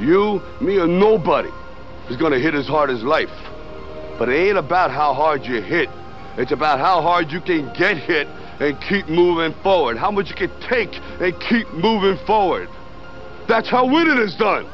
You, me, or nobody is gonna hit as hard as life. But it ain't about how hard you hit. It's about how hard you can get hit and keep moving forward. How much you can take and keep moving forward. That's how winning is done.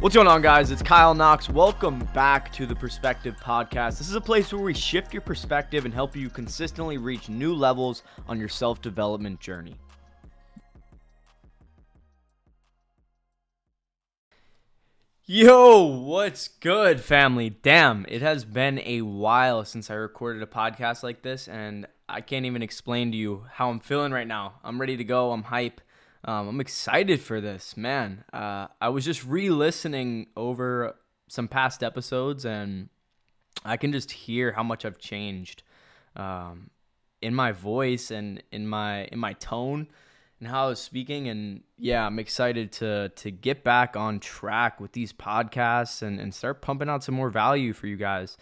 What's going on, guys? It's Kyle Knox. Welcome back to the Perspective Podcast. This is a place where we shift your perspective and help you consistently reach new levels on your self development journey. Yo, what's good, family? Damn, it has been a while since I recorded a podcast like this, and I can't even explain to you how I'm feeling right now. I'm ready to go, I'm hype. Um, I'm excited for this, man. Uh, I was just re-listening over some past episodes, and I can just hear how much I've changed um, in my voice and in my in my tone and how I was speaking. And yeah, I'm excited to to get back on track with these podcasts and, and start pumping out some more value for you guys.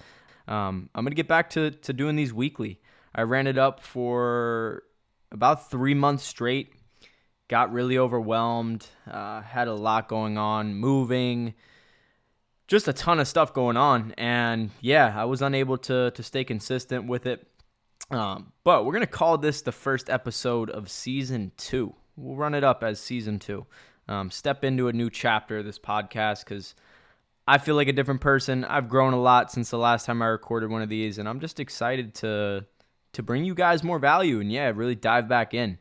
Um, I'm gonna get back to to doing these weekly. I ran it up for about three months straight got really overwhelmed, uh, had a lot going on, moving, just a ton of stuff going on. And yeah, I was unable to, to stay consistent with it. Um, but we're going to call this the first episode of season two. We'll run it up as season two. Um, step into a new chapter of this podcast because I feel like a different person. I've grown a lot since the last time I recorded one of these, and I'm just excited to to bring you guys more value and yeah, really dive back in.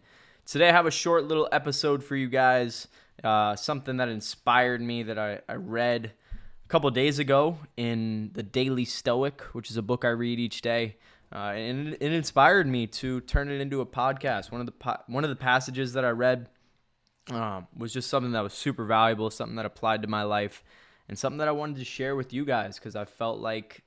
Today I have a short little episode for you guys. Uh, something that inspired me that I, I read a couple days ago in the Daily Stoic, which is a book I read each day. Uh, and it, inspired me to turn it into a podcast. One of the po- one of the passages that I read um, was just something that was super valuable, something that applied to my life, and something that I wanted to share with you guys because I felt like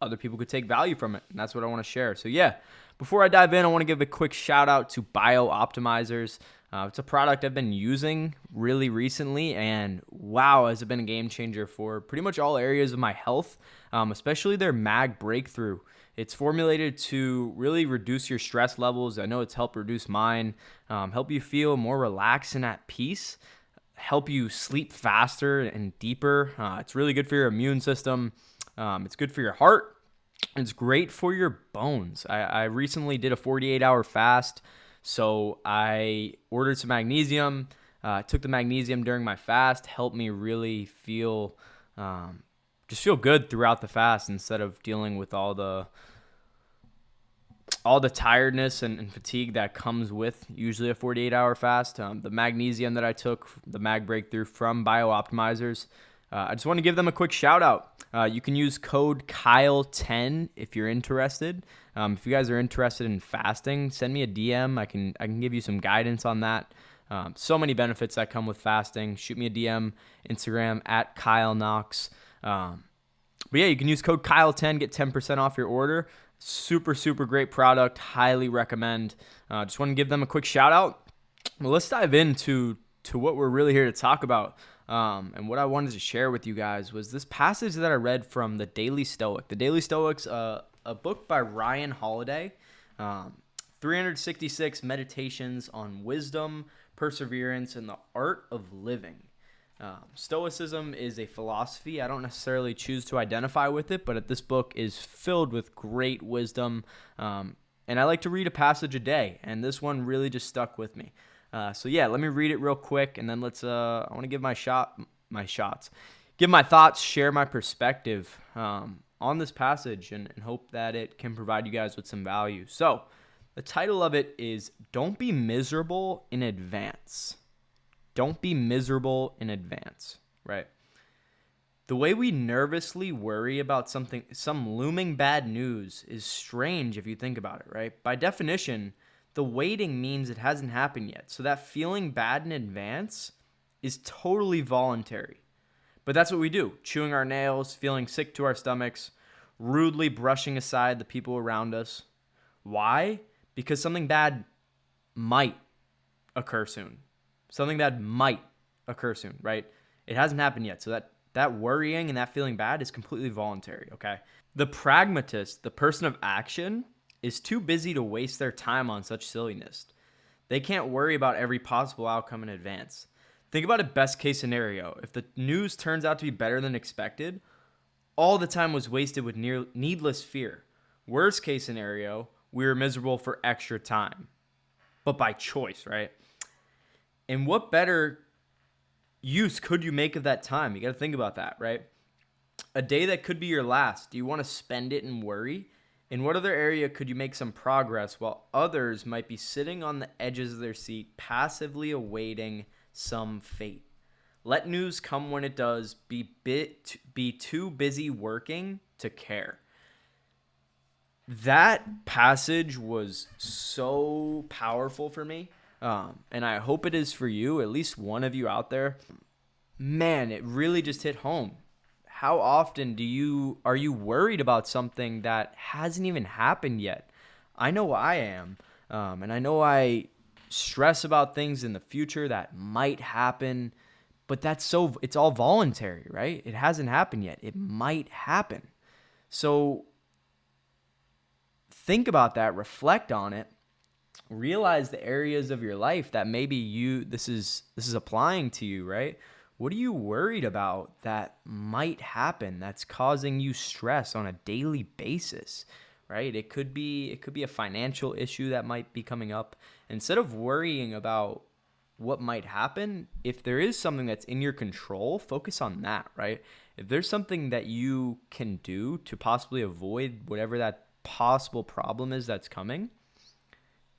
other people could take value from it, and that's what I want to share. So yeah, before I dive in, I want to give a quick shout out to BiOptimizers. Uh, it's a product I've been using really recently, and wow, has it been a game changer for pretty much all areas of my health, um, especially their MAG breakthrough. It's formulated to really reduce your stress levels. I know it's helped reduce mine, um, help you feel more relaxed and at peace, help you sleep faster and deeper. Uh, it's really good for your immune system. Um, it's good for your heart. It's great for your bones. I, I recently did a 48 hour fast, so I ordered some magnesium. Uh, took the magnesium during my fast, helped me really feel, um, just feel good throughout the fast instead of dealing with all the all the tiredness and, and, fatigue that comes with usually a 48 hour fast. Um, the magnesium that I took, the Mag Breakthrough from BiOptimizers, uh, I just want to give them a quick shout out. Uh, you can use code Kyle10 if you're interested. Um, if you guys are interested in fasting, send me a DM. I can I can give you some guidance on that. Um, so many benefits that come with fasting. Shoot me a DM, Instagram at Kyle Knox. Um, but yeah, you can use code Kyle10, get 10% off your order. Super, super great product. Highly recommend. Uh, just want to give them a quick shout out. Well, let's dive into to what we're really here to talk about. Um, and what I wanted to share with you guys was this passage that I read from the Daily Stoic. The Daily Stoic's uh, a book by Ryan Holiday. Um, 366 meditations on wisdom, perseverance, and the art of living. Um, Stoicism is a philosophy. I don't necessarily choose to identify with it, but this book is filled with great wisdom. Um, and I like to read a passage a day, and this one really just stuck with me. Uh, so yeah, let me read it real quick, and then let's. Uh, I want to give my shot, my shots, give my thoughts, share my perspective um, on this passage, and, and hope that it can provide you guys with some value. So, the title of it is "Don't be miserable in advance." Don't be miserable in advance, right? The way we nervously worry about something, some looming bad news, is strange if you think about it, right? By definition the waiting means it hasn't happened yet. So that feeling bad in advance is totally voluntary. But that's what we do chewing our nails, feeling sick to our stomachs, rudely brushing aside the people around us. Why? Because something bad might occur soon. Something bad might occur soon, right? It hasn't happened yet. So that that worrying and that feeling bad is completely voluntary, okay? The pragmatist, the person of action, is too busy to waste their time on such silliness. They can't worry about every possible outcome in advance. Think about a best case scenario. If the news turns out to be better than expected, all the time was wasted with near, needless fear. Worst case scenario, we were miserable for extra time, but by choice, right? And what better use could you make of that time? You got to think about that, right? A day that could be your last. Do you want to spend it in worry? In what other area could you make some progress while others might be sitting on the edges of their seat, passively awaiting some fate? Let news come when it does. Be bit be too busy working to care. That passage was so powerful for me, um, and I hope it is for you. At least one of you out there. Man, it really just hit home how often do you are you worried about something that hasn't even happened yet? I know I am, um, and I know I stress about things in the future that might happen, but that's so it's all voluntary, right? It hasn't happened yet. It might happen. So think about that, reflect on it, realize the areas of your life that maybe you this is this is applying to you, right? What are you worried about that might happen that's causing you stress on a daily basis? Right? It could be it could be a financial issue that might be coming up. Instead of worrying about what might happen, if there is something that's in your control, focus on that, right? If there's something that you can do to possibly avoid whatever that possible problem is that's coming,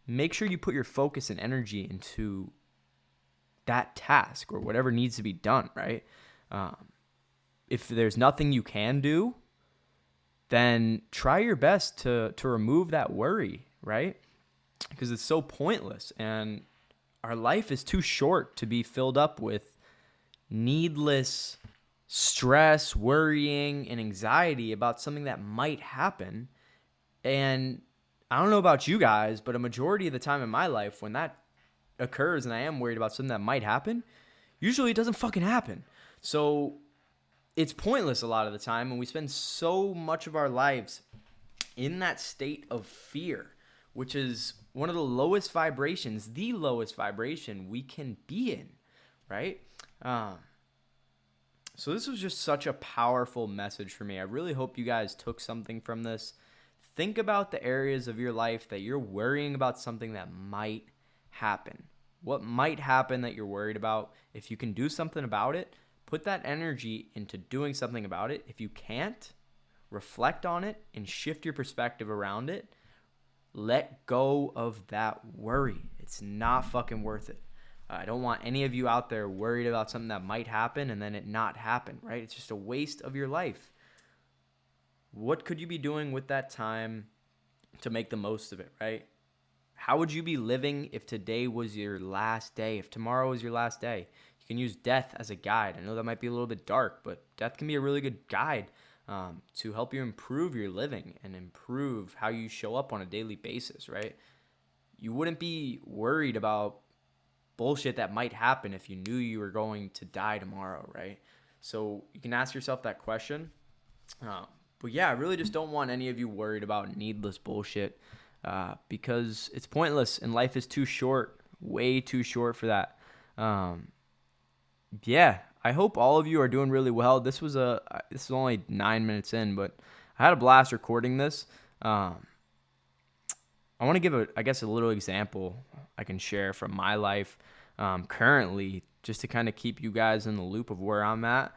make sure you put your focus and energy into that task or whatever needs to be done, right? Um, if there's nothing you can do, then try your best to to remove that worry, right? Because it's so pointless and our life is too short to be filled up with needless stress, worrying, and anxiety about something that might happen. And I don't know about you guys, but a majority of the time in my life, when that occurs and I am worried about something that might happen, usually it doesn't fucking happen. So it's pointless a lot of the time, and we spend so much of our lives in that state of fear, which is one of the lowest vibrations, the lowest vibration we can be in, right? Um, so this was just such a powerful message for me. I really hope you guys took something from this. Think about the areas of your life that you're worrying about something that might happen what might happen that you're worried about. If you can do something about it, put that energy into doing something about it. If you can't, reflect on it and shift your perspective around it. Let go of that worry. It's not fucking worth it. I don't want any of you out there worried about something that might happen and then it not happen, right? It's just a waste of your life. What could you be doing with that time to make the most of it, right? How would you be living if today was your last day? If tomorrow was your last day? You can use death as a guide. I know that might be a little bit dark, but death can be a really good guide um, to help you improve your living and improve how you show up on a daily basis, right? You wouldn't be worried about bullshit that might happen if you knew you were going to die tomorrow, right? So you can ask yourself that question. Uh, but yeah, I really just don't want any of you worried about needless bullshit uh, because it's pointless and life is too short, way too short for that. Um, yeah, I hope all of you are doing really well. This was a this is only nine minutes in, but I had a blast recording this. Um, I want to give a I guess a little example I can share from my life um, currently, just to kind of keep you guys in the loop of where I'm at.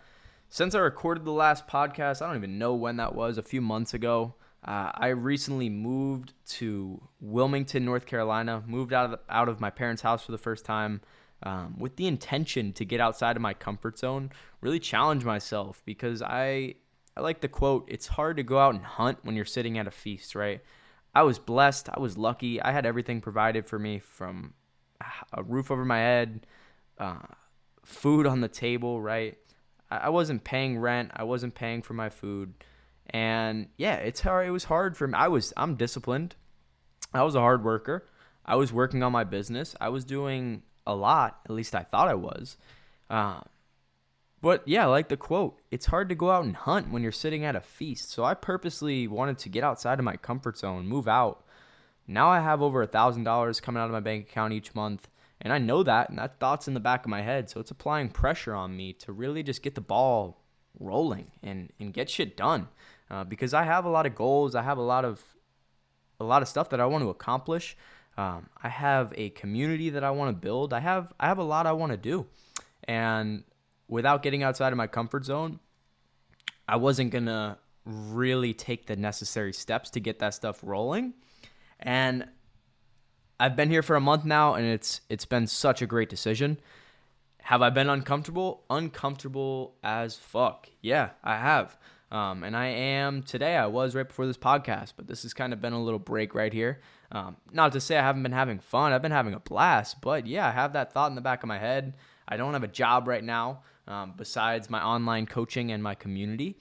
Since I recorded the last podcast, I don't even know when that was, a few months ago. Uh, I recently moved to Wilmington, North Carolina. Moved out of the, out of my parents' house for the first time, um, with the intention to get outside of my comfort zone, really challenge myself because I I like the quote. It's hard to go out and hunt when you're sitting at a feast, right? I was blessed. I was lucky. I had everything provided for me from a roof over my head, uh, food on the table, right? I wasn't paying rent. I wasn't paying for my food. And yeah, it's hard. It was hard for me. I was I'm disciplined. I was a hard worker. I was working on my business. I was doing a lot. At least I thought I was. Uh, But yeah, like the quote, it's hard to go out and hunt when you're sitting at a feast. So I purposely wanted to get outside of my comfort zone, move out. Now I have over a thousand dollars coming out of my bank account each month. And I know that, and that thought's in the back of my head. So it's applying pressure on me to really just get the ball rolling and, and get shit done. Uh, because I have a lot of goals. I have a lot of a lot of stuff that I want to accomplish. Um, I have a community that I want to build. I have I have a lot I want to do, and without getting outside of my comfort zone, I wasn't gonna really take the necessary steps to get that stuff rolling. And I've been here for a month now, and it's it's been such a great decision. Have I been uncomfortable? Uncomfortable as fuck. Yeah, I have. Um, and I am today. I was right before this podcast, but this has kind of been a little break right here. Um, not to say I haven't been having fun. I've been having a blast, but yeah, I have that thought in the back of my head. I don't have a job right now um, besides my online coaching and my community.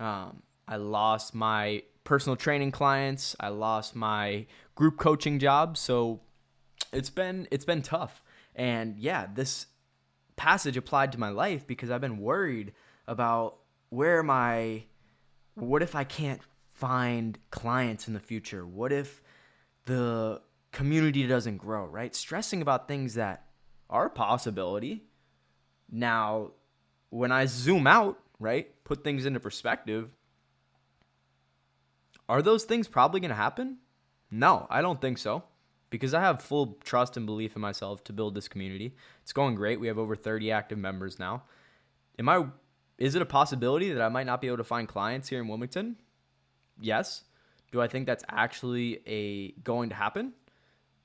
Um, I lost my personal training clients. I lost my group coaching job. So it's been it's been tough. And yeah, this passage applied to my life because I've been worried about where my what if I can't find clients in the future? What if the community doesn't grow, right? Stressing about things that are a possibility. Now, when I zoom out, right, put things into perspective, are those things probably going to happen? No, I don't think so. Because I have full trust and belief in myself to build this community. It's going great. We have over 30 active members now. Am I is it a possibility that I might not be able to find clients here in Wilmington? Yes. Do I think that's actually a going to happen?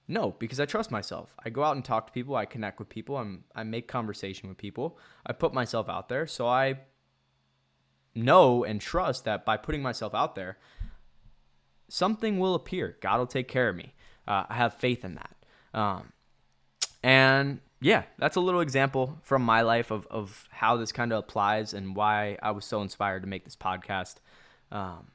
No, because I trust myself. I go out and talk to people, I connect with people, I'm, I make conversation with people. I put myself out there. So I know and trust that by putting myself out there, something will appear. God will take care of me. Uh, I have faith in that. Um, and yeah, that's a little example from my life of, of how this kind of applies and why I was so inspired to make this podcast. Um,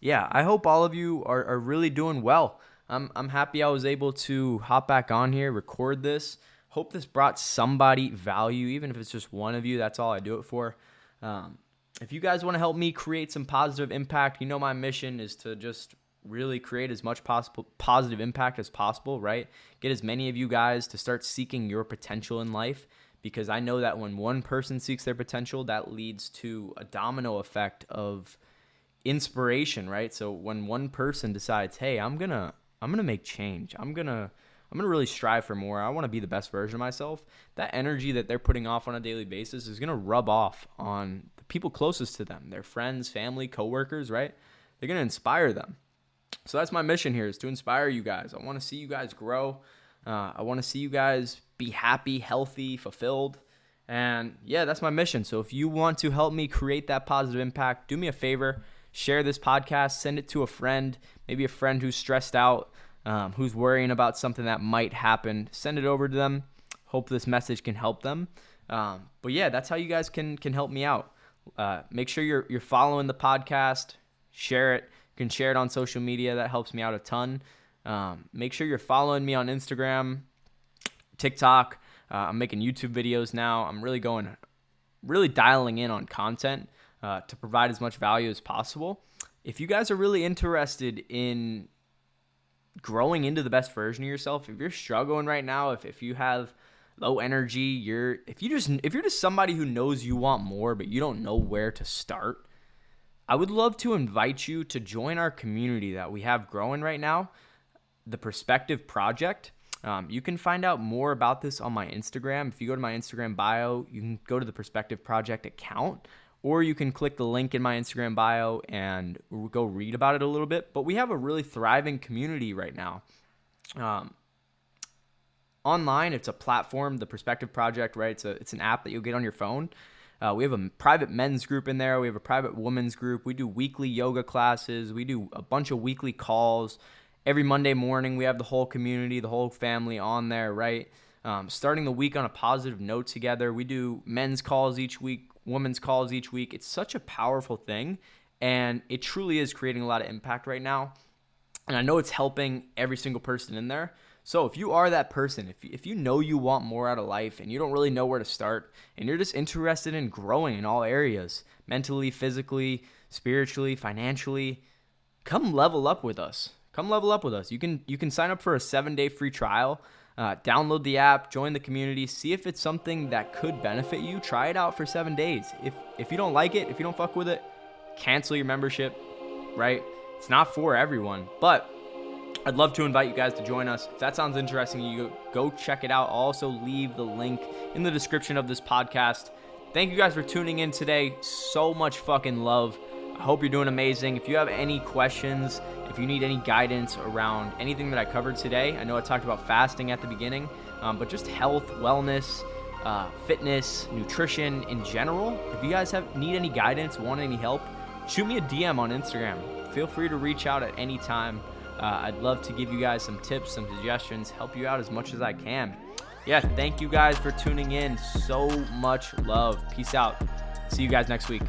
yeah, I hope all of you are, are really doing well. I'm I'm happy I was able to hop back on here, record this. Hope this brought somebody value, even if it's just one of you. That's all I do it for. Um, if you guys want to help me create some positive impact, you know my mission is to just really create as much possible positive impact as possible, right? Get as many of you guys to start seeking your potential in life because I know that when one person seeks their potential, that leads to a domino effect of inspiration, right? So when one person decides, "Hey, I'm going to I'm gonna make change. I'm gonna I'm gonna really strive for more. I want to be the best version of myself. That energy that they're putting off on a daily basis is gonna rub off on the people closest to them, their friends, family, coworkers, right? They're gonna inspire them. So that's my mission here is to inspire you guys. I want to see you guys grow. Uh, I want to see you guys be happy, healthy, fulfilled. And yeah, that's my mission. So if you want to help me create that positive impact, do me a favor share this podcast, send it to a friend, maybe a friend who's stressed out, um, who's worrying about something that might happen. Send it over to them. Hope this message can help them. Um, but yeah, that's how you guys can can help me out. Uh, make sure you're you're following the podcast. Share it. Can share it on social media. That helps me out a ton. Um, make sure you're following me on Instagram, TikTok. Uh, I'm making YouTube videos now. I'm really going, really dialing in on content uh, to provide as much value as possible. If you guys are really interested in growing into the best version of yourself, if you're struggling right now, if, if you have low energy, you're if you just if you're just somebody who knows you want more but you don't know where to start, I would love to invite you to join our community that we have growing right now, the Perspective Project. Um, you can find out more about this on my Instagram. If you go to my Instagram bio, you can go to the Perspective Project account or you can click the link in my Instagram bio and go read about it a little bit. But we have a really thriving community right now. Um, online, it's a platform, the Perspective Project, right? It's, a, it's an app that you'll get on your phone. Uh, we have a private men's group in there. We have a private women's group. We do weekly yoga classes. We do a bunch of weekly calls. Every Monday morning, we have the whole community, the whole family on there, right? Um, starting the week on a positive note together. We do men's calls each week, women's calls each week. It's such a powerful thing, and it truly is creating a lot of impact right now. And I know it's helping every single person in there. So if you are that person, if if you know you want more out of life and you don't really know where to start, and you're just interested in growing in all areas, mentally, physically, spiritually, financially, come level up with us. Come level up with us. You can you can sign up for a seven day free trial. Uh, download the app, join the community, see if it's something that could benefit you. Try it out for seven days. If if you don't like it, if you don't fuck with it, cancel your membership. Right? It's not for everyone, but I'd love to invite you guys to join us. If that sounds interesting, you go check it out. I'll also leave the link in the description of this podcast. Thank you guys for tuning in today. So much fucking love. I hope you're doing amazing. If you have any questions, if you need any guidance around anything that I covered today, I know I talked about fasting at the beginning, um, but just health, wellness, uh, fitness, nutrition in general. If you guys have need any guidance, want any help, shoot me a DM on Instagram. Feel free to reach out at any time. Uh, I'd love to give you guys some tips, some suggestions, help you out as much as I can. Yeah, thank you guys for tuning in. So much love. Peace out. See you guys next week.